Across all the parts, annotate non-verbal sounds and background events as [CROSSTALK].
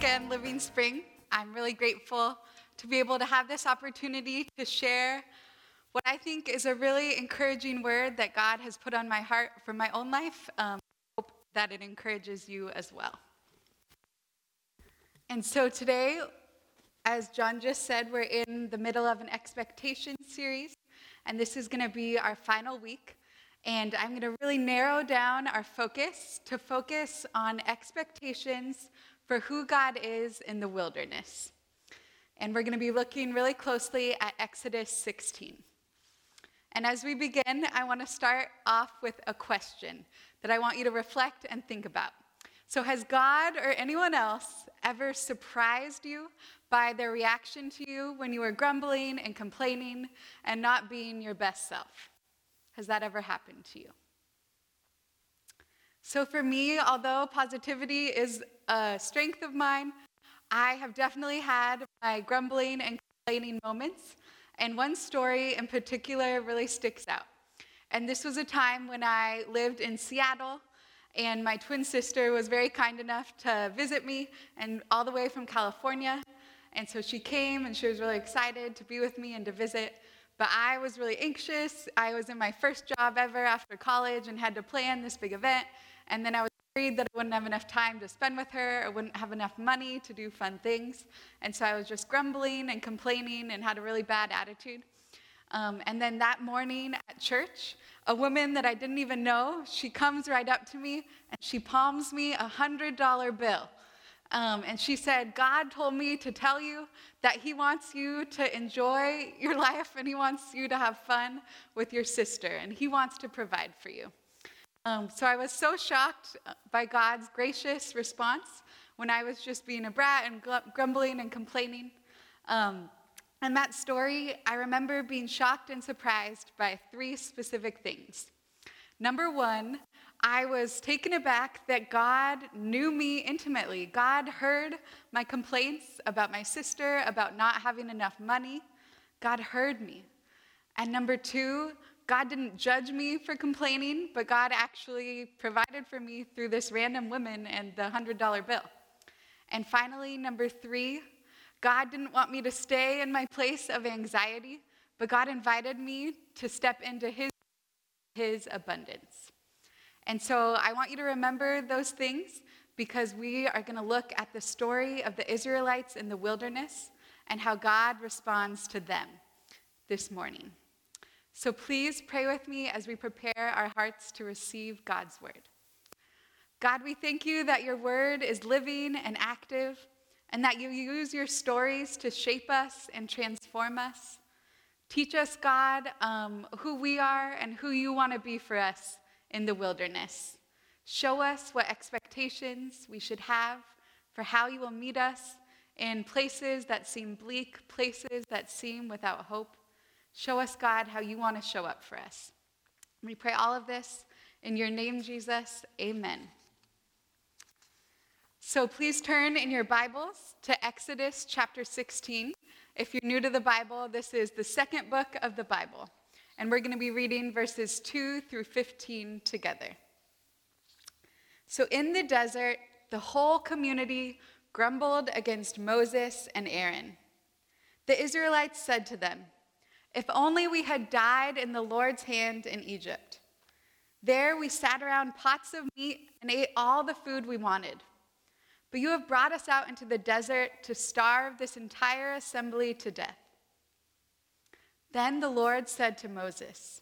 again, Living Spring. I'm really grateful to be able to have this opportunity to share what I think is a really encouraging word that God has put on my heart for my own life. Um, hope that it encourages you as well. And so today, as John just said, we're in the middle of an expectation series, and this is going to be our final week. And I'm going to really narrow down our focus to focus on expectations for who God is in the wilderness. And we're going to be looking really closely at Exodus 16. And as we begin, I want to start off with a question that I want you to reflect and think about. So, has God or anyone else ever surprised you by their reaction to you when you were grumbling and complaining and not being your best self? Has that ever happened to you? So, for me, although positivity is a strength of mine, I have definitely had my grumbling and complaining moments. And one story in particular really sticks out. And this was a time when I lived in Seattle, and my twin sister was very kind enough to visit me, and all the way from California. And so she came, and she was really excited to be with me and to visit. But I was really anxious. I was in my first job ever after college and had to plan this big event. And then I was worried that I wouldn't have enough time to spend with her I wouldn't have enough money to do fun things. And so I was just grumbling and complaining and had a really bad attitude. Um, and then that morning at church, a woman that I didn't even know, she comes right up to me and she palms me a $100 bill. Um, and she said, God told me to tell you that He wants you to enjoy your [LAUGHS] life and He wants you to have fun with your sister and He wants to provide for you. Um, so I was so shocked uh, by God's gracious response when I was just being a brat and grumbling and complaining. Um, and that story, I remember being shocked and surprised by three specific things. Number one, I was taken aback that God knew me intimately. God heard my complaints about my sister, about not having enough money. God heard me. And number two, God didn't judge me for complaining, but God actually provided for me through this random woman and the $100 bill. And finally, number three, God didn't want me to stay in my place of anxiety, but God invited me to step into His, his abundance. And so I want you to remember those things because we are going to look at the story of the Israelites in the wilderness and how God responds to them this morning. So please pray with me as we prepare our hearts to receive God's word. God, we thank you that your word is living and active, and that you use your stories to shape us and transform us. Teach us, God, um, who we are and who you want to be for us in the wilderness. Show us what expectations we should have for how you will meet us in places that seem bleak, places that seem without hope. Show us, God, how you want to show up for us. We pray all of this in your name, Jesus. Amen. So please turn in your Bibles to Exodus chapter 16. If you're new to the Bible, this is the second book of the Bible. And we're going to be reading verses 2 through 15 together. So in the desert, the whole community grumbled against Moses and Aaron. The Israelites said to them, if only we had died in the Lord's hand in Egypt. There we sat around pots of meat and ate all the food we wanted. But you have brought us out into the desert to starve this entire assembly to death. Then the Lord said to Moses,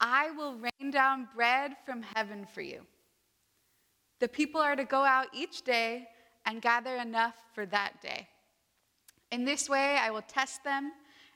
I will rain down bread from heaven for you. The people are to go out each day and gather enough for that day. In this way, I will test them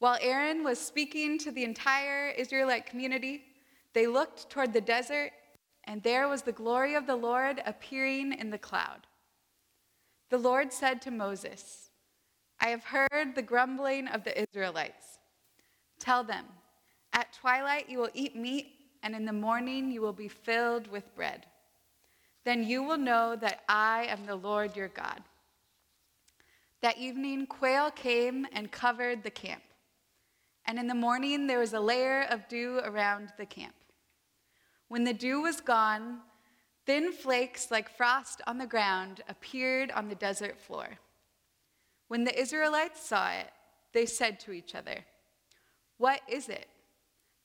While Aaron was speaking to the entire Israelite community, they looked toward the desert, and there was the glory of the Lord appearing in the cloud. The Lord said to Moses, I have heard the grumbling of the Israelites. Tell them, at twilight you will eat meat, and in the morning you will be filled with bread. Then you will know that I am the Lord your God. That evening, quail came and covered the camp. And in the morning, there was a layer of dew around the camp. When the dew was gone, Thin flakes like frost on the ground appeared on the desert floor. When the Israelites saw it, they said to each other, What is it?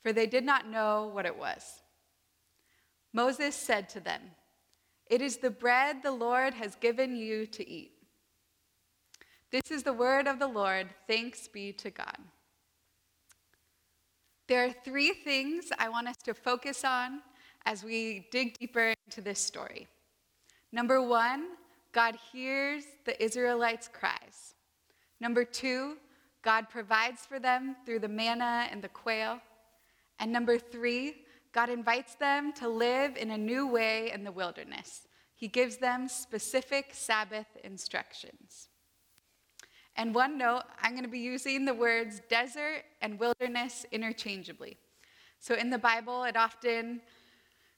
For they did not know what it was. Moses said to them, It is the bread the Lord has given you to eat. This is the word of the Lord. Thanks be to God. There are three things I want us to focus on as we dig deeper into this story. Number one, God hears the Israelites' cries. Number two, God provides for them through the manna and the quail. And number three, God invites them to live in a new way in the wilderness. He gives them specific Sabbath instructions. And one note, I'm going to be using the words desert and wilderness interchangeably. So in the Bible, it often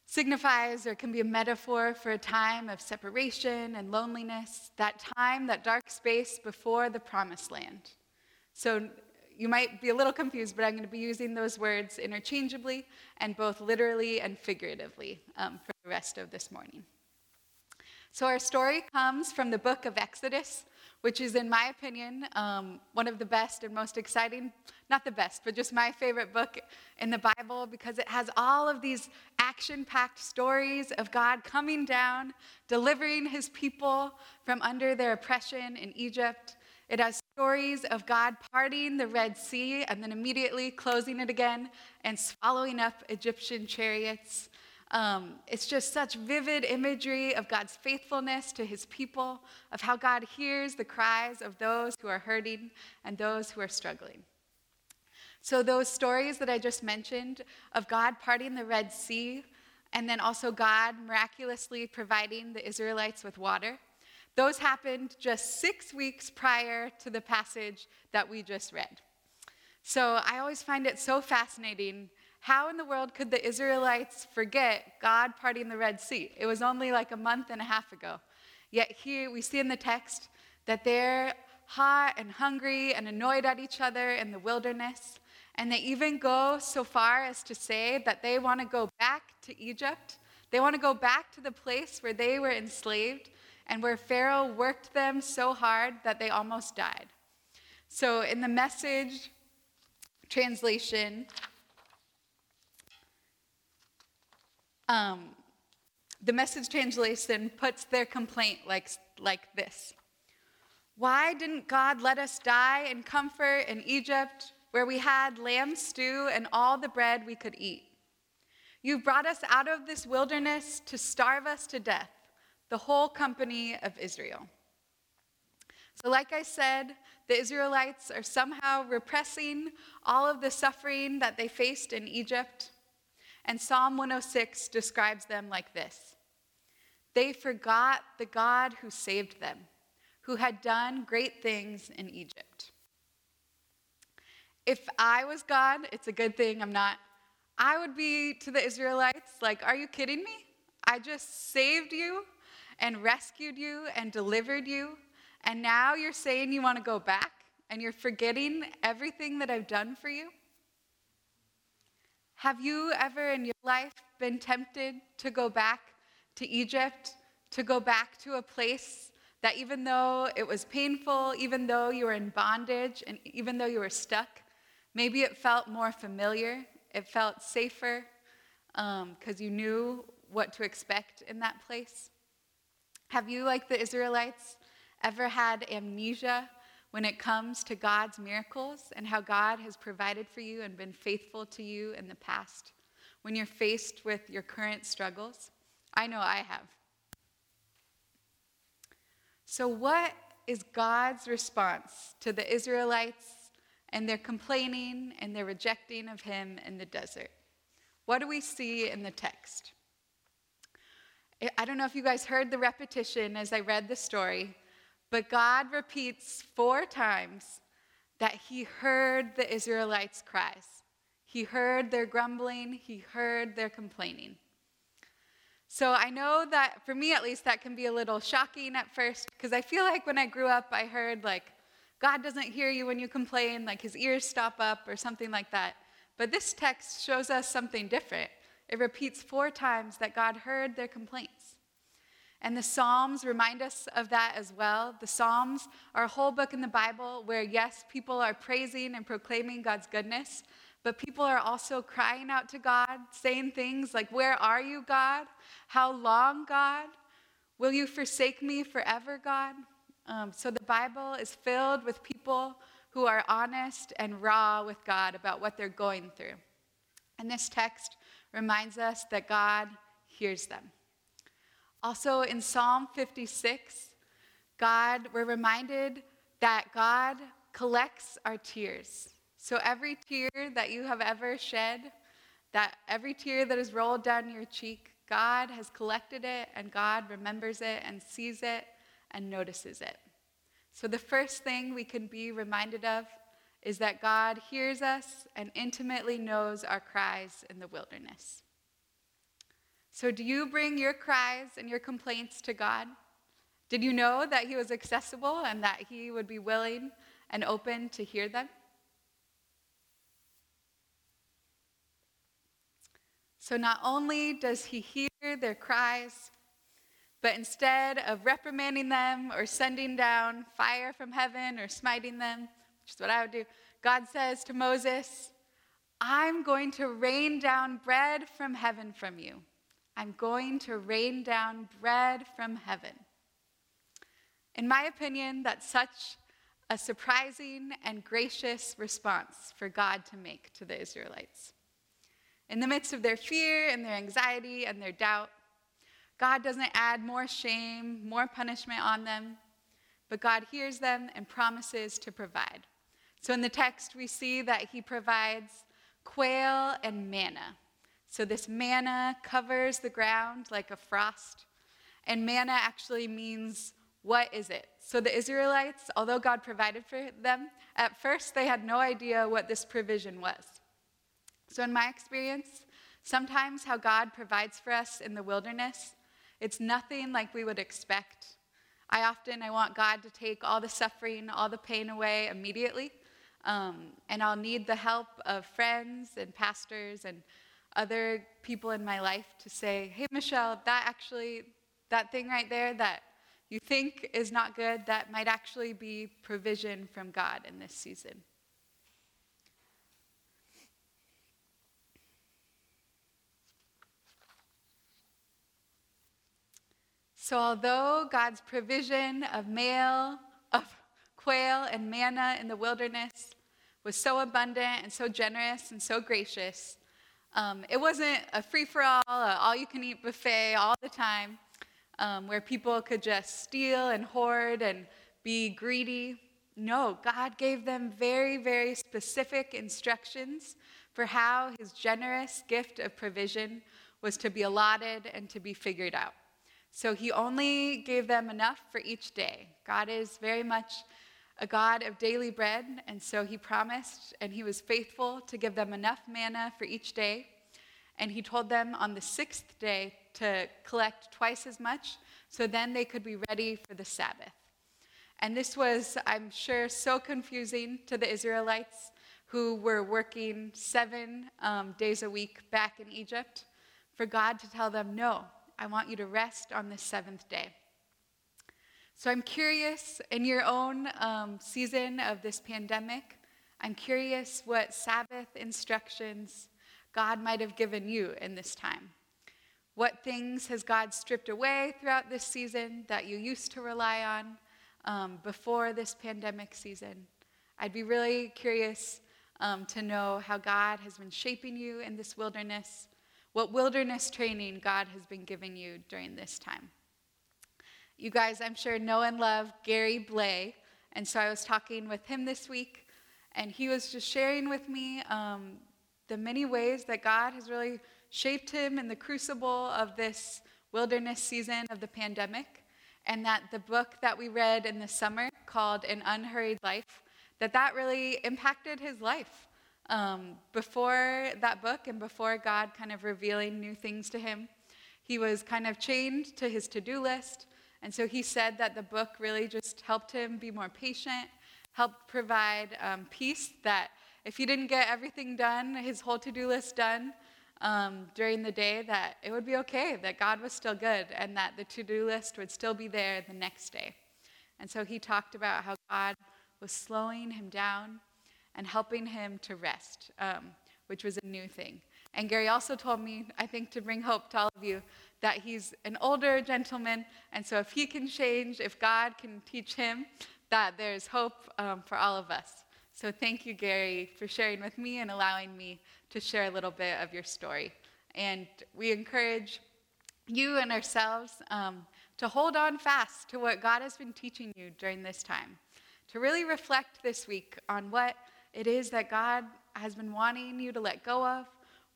signifies or can be a metaphor for a time of separation and loneliness, that time, that dark space before the promised land. So you might be a little confused, but I'm going to be using those words interchangeably and both literally and figuratively um, for the rest of this morning. So our story comes from the book of Exodus, which is, in my opinion, um, one of the best and most exciting, not the best, but just my favorite book in the Bible because it has all of these action packed stories of God coming down, delivering his people from under their oppression in Egypt. It has stories of God parting the Red Sea and then immediately closing it again and swallowing up Egyptian chariots. Um, it's just such vivid imagery of God's faithfulness to his people, of how God hears the cries of those who are hurting and those who are struggling. So, those stories that I just mentioned of God parting the Red Sea, and then also God miraculously providing the Israelites with water, those happened just six weeks prior to the passage that we just read. So, I always find it so fascinating how in the world could the Israelites forget God parting the Red Sea? It was only like a month and a half ago. Yet here we see in the text that they're hot and hungry and annoyed at each other in the wilderness. And they even go so far as to say that they want to go back to Egypt. They want to go back to the place where they were enslaved and where Pharaoh worked them so hard that they almost died. So, in the message translation, Um, the message translation puts their complaint like, like this Why didn't God let us die in comfort in Egypt, where we had lamb stew and all the bread we could eat? You brought us out of this wilderness to starve us to death, the whole company of Israel. So, like I said, the Israelites are somehow repressing all of the suffering that they faced in Egypt. And Psalm 106 describes them like this They forgot the God who saved them, who had done great things in Egypt. If I was God, it's a good thing I'm not. I would be to the Israelites like, Are you kidding me? I just saved you and rescued you and delivered you. And now you're saying you want to go back and you're forgetting everything that I've done for you? Have you ever in your life been tempted to go back to Egypt, to go back to a place that even though it was painful, even though you were in bondage, and even though you were stuck, maybe it felt more familiar, it felt safer because um, you knew what to expect in that place? Have you, like the Israelites, ever had amnesia when it comes to God's miracles and how God has provided for you and been faithful to you in the past? When you're faced with your current struggles? I know I have. So, what is God's response to the Israelites and their complaining and their rejecting of Him in the desert? What do we see in the text? I don't know if you guys heard the repetition as I read the story, but God repeats four times that He heard the Israelites' cries. He heard their grumbling, He heard their complaining. So I know that for me at least, that can be a little shocking at first because I feel like when I grew up, I heard like, God doesn't hear you when you complain, like his ears stop up or something like that. But this text shows us something different. It repeats four times that God heard their complaints. And the Psalms remind us of that as well. The Psalms are a whole book in the Bible where, yes, people are praising and proclaiming God's goodness, but people are also crying out to God, saying things like, Where are you, God? How long, God? Will you forsake me forever, God? Um, so the Bible is filled with people who are honest and raw with God about what they're going through. And this text reminds us that God hears them. Also in Psalm 56, God, we're reminded that God collects our tears. So every tear that you have ever shed, that every tear that has rolled down your cheek, God has collected it and God remembers it and sees it and notices it. So the first thing we can be reminded of is that God hears us and intimately knows our cries in the wilderness. So, do you bring your cries and your complaints to God? Did you know that He was accessible and that He would be willing and open to hear them? So, not only does He hear their cries, but instead of reprimanding them or sending down fire from heaven or smiting them, which is what I would do, God says to Moses, I'm going to rain down bread from heaven from you. I'm going to rain down bread from heaven. In my opinion, that's such a surprising and gracious response for God to make to the Israelites. In the midst of their fear and their anxiety and their doubt, God doesn't add more shame, more punishment on them, but God hears them and promises to provide. So in the text, we see that He provides quail and manna. So this manna covers the ground like a frost. And manna actually means, what is it? So the Israelites, although God provided for them, at first they had no idea what this provision was. So, in my experience, sometimes how God provides for us in the wilderness, it's nothing like we would expect. I often I want God to take all the suffering, all the pain away immediately, um, and I'll need the help of friends and pastors and other people in my life to say, hey, Michelle, that actually, that thing right there that you think is not good, that might actually be provision from God in this season. So, although God's provision of male, of quail and manna in the wilderness was so abundant and so generous and so gracious, um, it wasn't a free for all, all you can eat buffet all the time um, where people could just steal and hoard and be greedy. No, God gave them very, very specific instructions for how his generous gift of provision was to be allotted and to be figured out. So he only gave them enough for each day. God is very much a God of daily bread, and so he promised and he was faithful to give them enough manna for each day. And he told them on the sixth day to collect twice as much so then they could be ready for the Sabbath. And this was, I'm sure, so confusing to the Israelites who were working seven um, days a week back in Egypt for God to tell them, No, I want you to rest on the seventh day. So I'm curious in your own um, season of this pandemic, I'm curious what Sabbath instructions God might have given you in this time. What things has God stripped away throughout this season that you used to rely on? um, before this pandemic season. I'd be really curious um, to know how God has been shaping you in this wilderness, what wilderness training God has been giving you during this time. You guys, I'm sure, know and love Gary Blay. And so I was talking with him this week, and he was just sharing with me um, the many ways that God has really shaped him in the crucible of this wilderness season of the pandemic. And that the book that we read in the summer called An Unhurried Life that that really impacted his life. Um, before that book and before God kind of revealing new things to him, he was kind of chained to his to do list. And so he said that the book really just helped him be more patient, helped provide um, peace that if he didn't get everything done, his whole to do list done um, during the day, that it would be okay, that God was still good, and that the to do list would still be there the next day. And so he talked about how God was slowing him down and helping him to rest, um, which was a new thing. And Gary also told me, I think, to bring hope to all of you, that he's an older gentleman. And so if he can change, if God can teach him, that there's hope um, for all of us. So thank you, Gary, for sharing with me and allowing me to share a little bit of your story. And we encourage you and ourselves um, to hold on fast to what God has been teaching you during this time to really reflect this week on what it is that God has been wanting you to let go of,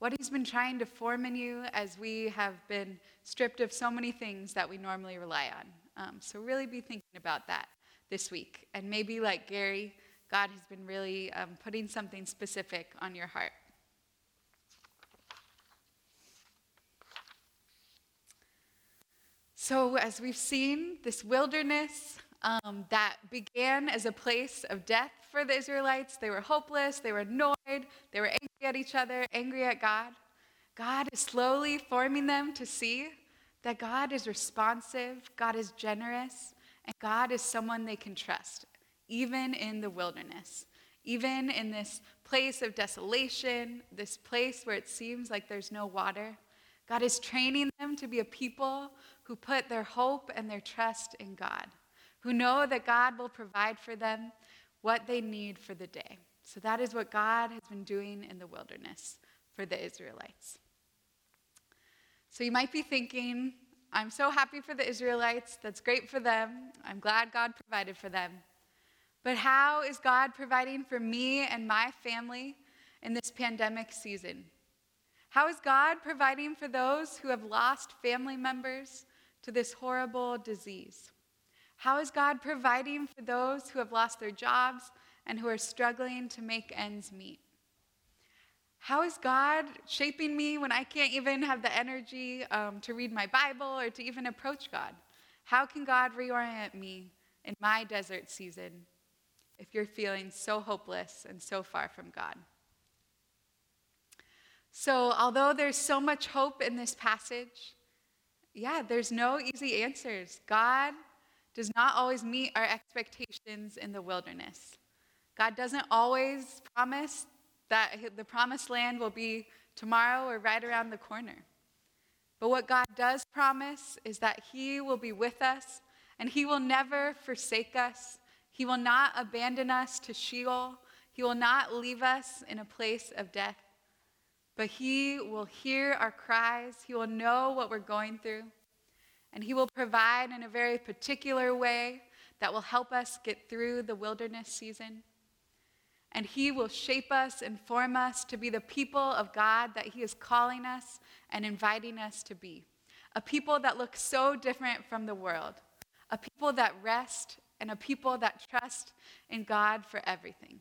what He's been trying to form in you as we have been stripped of so many things that we normally rely on. Um, so, really be thinking about that this week. And maybe, like Gary, God has been really um, putting something specific on your heart. So, as we've seen, this wilderness um, that began as a place of death for the Israelites. They were hopeless, they were annoyed, they were angry at each other, angry at God. God is slowly forming them to see that God is responsive, God is generous, and God is someone they can trust, even in the wilderness, even in this place of desolation, this place where it seems like there's no water. God is training them to be a people who put their hope and their trust in God who know that God will provide for them what they need for the day. So that is what God has been doing in the wilderness for the Israelites. So you might be thinking, I'm so happy for the Israelites. That's great for them. I'm glad God provided for them. But how is God providing for me and my family in this pandemic season? How is God providing for those who have lost family members to this horrible disease? How is God providing for those who have lost their jobs and who are struggling to make ends meet? How is God shaping me when I can't even have the energy um, to read my Bible or to even approach God? How can God reorient me in my desert season if you're feeling so hopeless and so far from God? So, although there's so much hope in this passage, yeah, there's no easy answers. God does not always meet our expectations in the wilderness. God doesn't always promise that the promised land will be tomorrow or right around the corner. But what God does promise is that He will be with us and He will never forsake us. He will not abandon us to Sheol. He will not leave us in a place of death. But He will hear our cries. He will know what we're going through and He will provide in a very particular way that will help us get through the wilderness season. And He will shape us and form us to be the people of God that He is calling us and inviting us to be. A people that look so different from the world, a people that rest, and a people that trust in God for everything.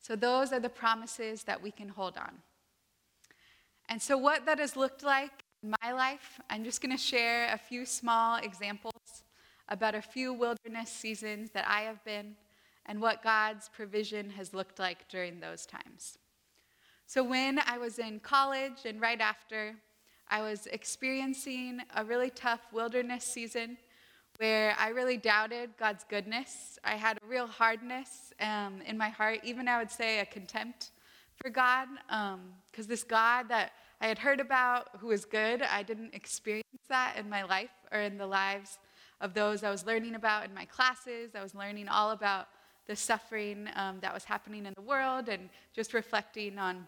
So, those are the promises that we can hold on. And so, what that has looked like my life, I'm just going to share a few small examples about a few wilderness seasons that I have been and what God's provision has looked like during those times. So, when I was in college and right after, I was experiencing a really tough wilderness season where I really doubted God's goodness. I had a real hardness um, in my heart, even I would say a contempt for God, because um, this God that I had heard about who was good. I didn't experience that in my life or in the lives of those I was learning about in my classes. I was learning all about the suffering um, that was happening in the world and just reflecting on,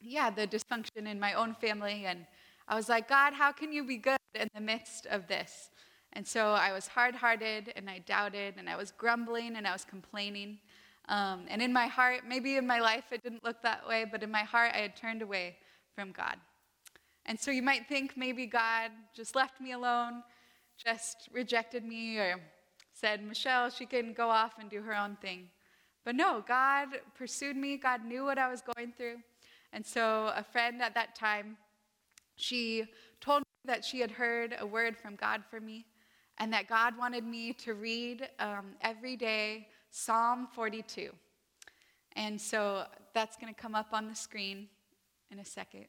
yeah, the dysfunction in my own family. And I was like, God, how can you be good in the midst of this? And so I was hard hearted and I doubted and I was grumbling and I was complaining. Um, and in my heart, maybe in my life it didn't look that way, but in my heart I had turned away from God. And so you might think maybe God just left me alone, just rejected me, or said, Michelle, she can go off and do her own thing. But no, God pursued me. God knew what I was going through. And so a friend at that time, she told me that she had heard a word from God for me and that God wanted me to read um, every day Psalm 42. And so that's going to come up on the screen in a second.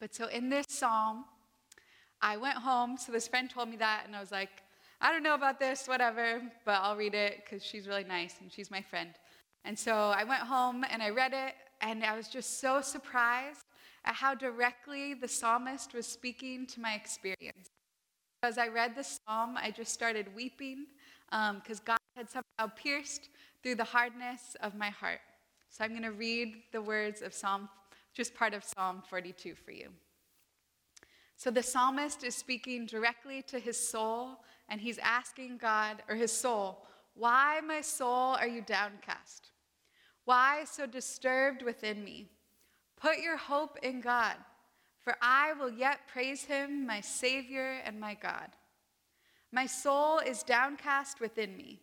But so in this psalm, I went home. So this friend told me that, and I was like, I don't know about this, whatever, but I'll read it because she's really nice and she's my friend. And so I went home and I read it, and I was just so surprised at how directly the psalmist was speaking to my experience. As I read the psalm, I just started weeping because um, God had somehow pierced through the hardness of my heart. So I'm going to read the words of Psalm just part of Psalm 42 for you. So the psalmist is speaking directly to his soul, and he's asking God, or his soul, Why, my soul, are you downcast? Why so disturbed within me? Put your hope in God, for I will yet praise him, my Savior and my God. My soul is downcast within me.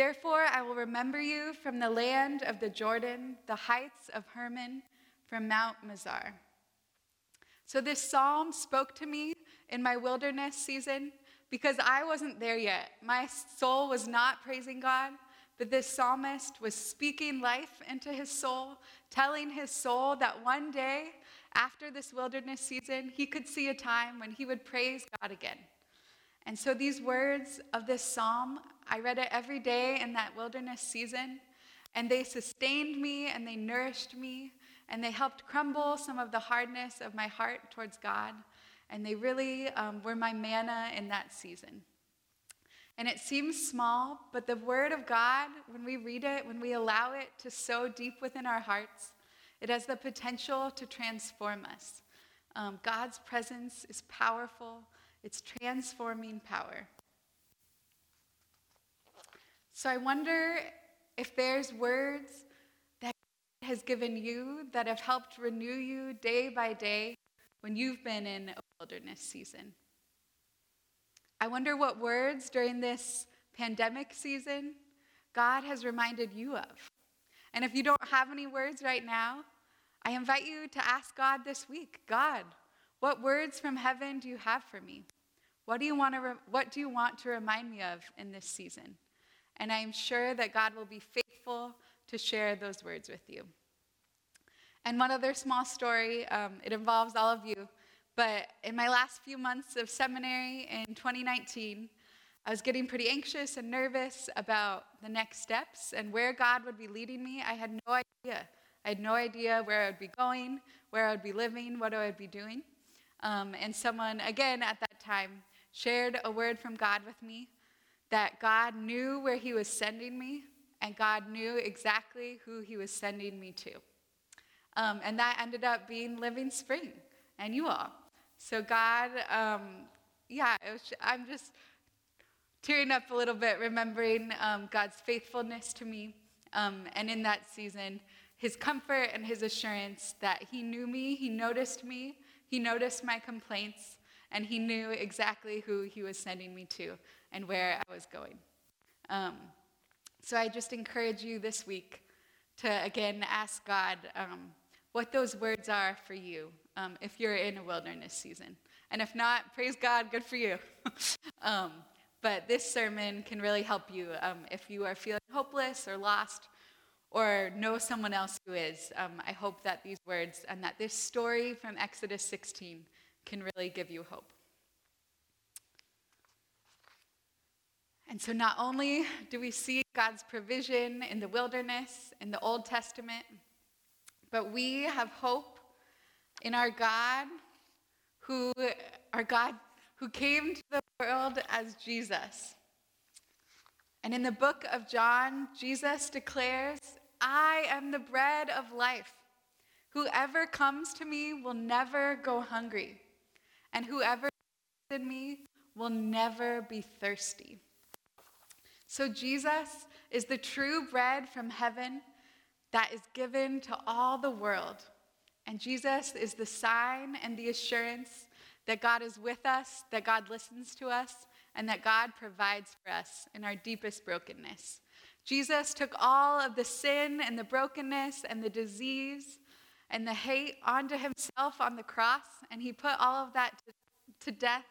Therefore, I will remember you from the land of the Jordan, the heights of Hermon from Mount Mizar. So, this psalm spoke to me in my wilderness season because I wasn't there yet. My soul was not praising God, but this psalmist was speaking life into his soul, telling his soul that one day after this wilderness season, he could see a time when he would praise God again. And so, these words of this psalm, I read it every day in that wilderness season, and they sustained me and they nourished me and they helped crumble some of the hardness of my heart towards God. And they really um, were my manna in that season. And it seems small, but the Word of God, when we read it, when we allow it to sow deep within our hearts, it has the potential to transform us. Um, God's presence is powerful, it's transforming power. So I wonder if there's words that God has given you that have helped renew you day by day when you've been in a wilderness season. I wonder what words during this pandemic season God has reminded you of. And if you don't have any words right now, I invite you to ask God this week God, what words from heaven do you have for me? What do you want to, re- what do you want to remind me of in this season? And I am sure that God will be faithful to share those words with you. And one other small story, um, it involves all of you. But in my last few months of seminary in 2019, I was getting pretty anxious and nervous about the next steps and where God would be leading me. I had no idea. I had no idea where I would be going, where I would be living, what I would be doing. Um, and someone, again at that time, shared a word from God with me that God knew where He was sending me, and God knew exactly who He was sending me to. Um, and that ended up being Living Spring and you all. So, God, um, yeah, was, I'm just tearing up a little bit, remembering um, God's faithfulness to me. Um, and in that season, his comfort and his assurance that he knew me, he noticed me, he noticed my complaints, and he knew exactly who he was sending me to and where I was going. Um, so I just encourage you this week to again ask God um, what those words are for you um, if you're in a wilderness season. And if not, praise God, good for you. [LAUGHS] um, but this sermon can really help you um, if you are feeling hopeless or lost or know someone else who is. Um, I hope that these words and that this story from Exodus 16 can really give you hope. And so, not only do we see God's provision in the wilderness in the Old Testament, but we have hope in our God who our God who came to the world as Jesus. And in the book of John, Jesus declares, I am the bread of life. Whoever comes to me will never go hungry, and whoever in me will never be thirsty. So Jesus is the true bread from heaven that is given to all the world. And Jesus is the sign and the assurance that God is with us, that God listens to us, and that God provides for us in our deepest brokenness. Jesus took all of the sin and the brokenness and the disease and the hate onto himself on the cross, and he put all of that to, to death.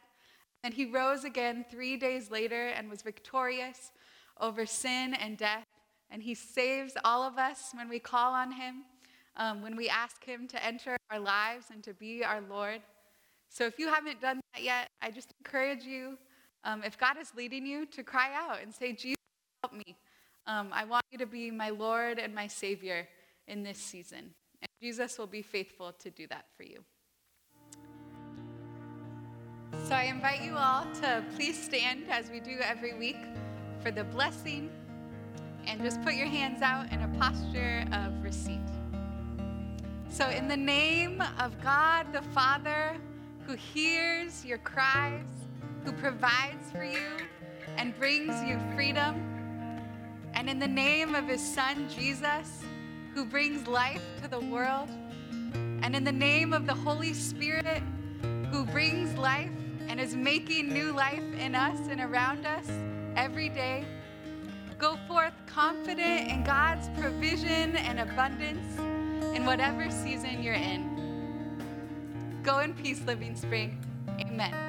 And he rose again three days later and was victorious over sin and death. And he saves all of us when we call on him, um, when we ask him to enter our lives and to be our Lord. So if you haven't done that yet, I just encourage you, um, if God is leading you, to cry out and say, Jesus, help me. Um, I want you to be my Lord and my Savior in this season. And Jesus will be faithful to do that for you. So I invite you all to please stand as we do every week for the blessing and just put your hands out in a posture of receipt. So, in the name of God the Father, who hears your cries, who provides for you and brings you freedom, and in the name of his Son Jesus, who brings life to the world, and in the name of the Holy Spirit, who brings life and is making new life in us and around us every day. Go forth confident in God's provision and abundance in whatever season you're in. Go in peace, Living Spring. Amen.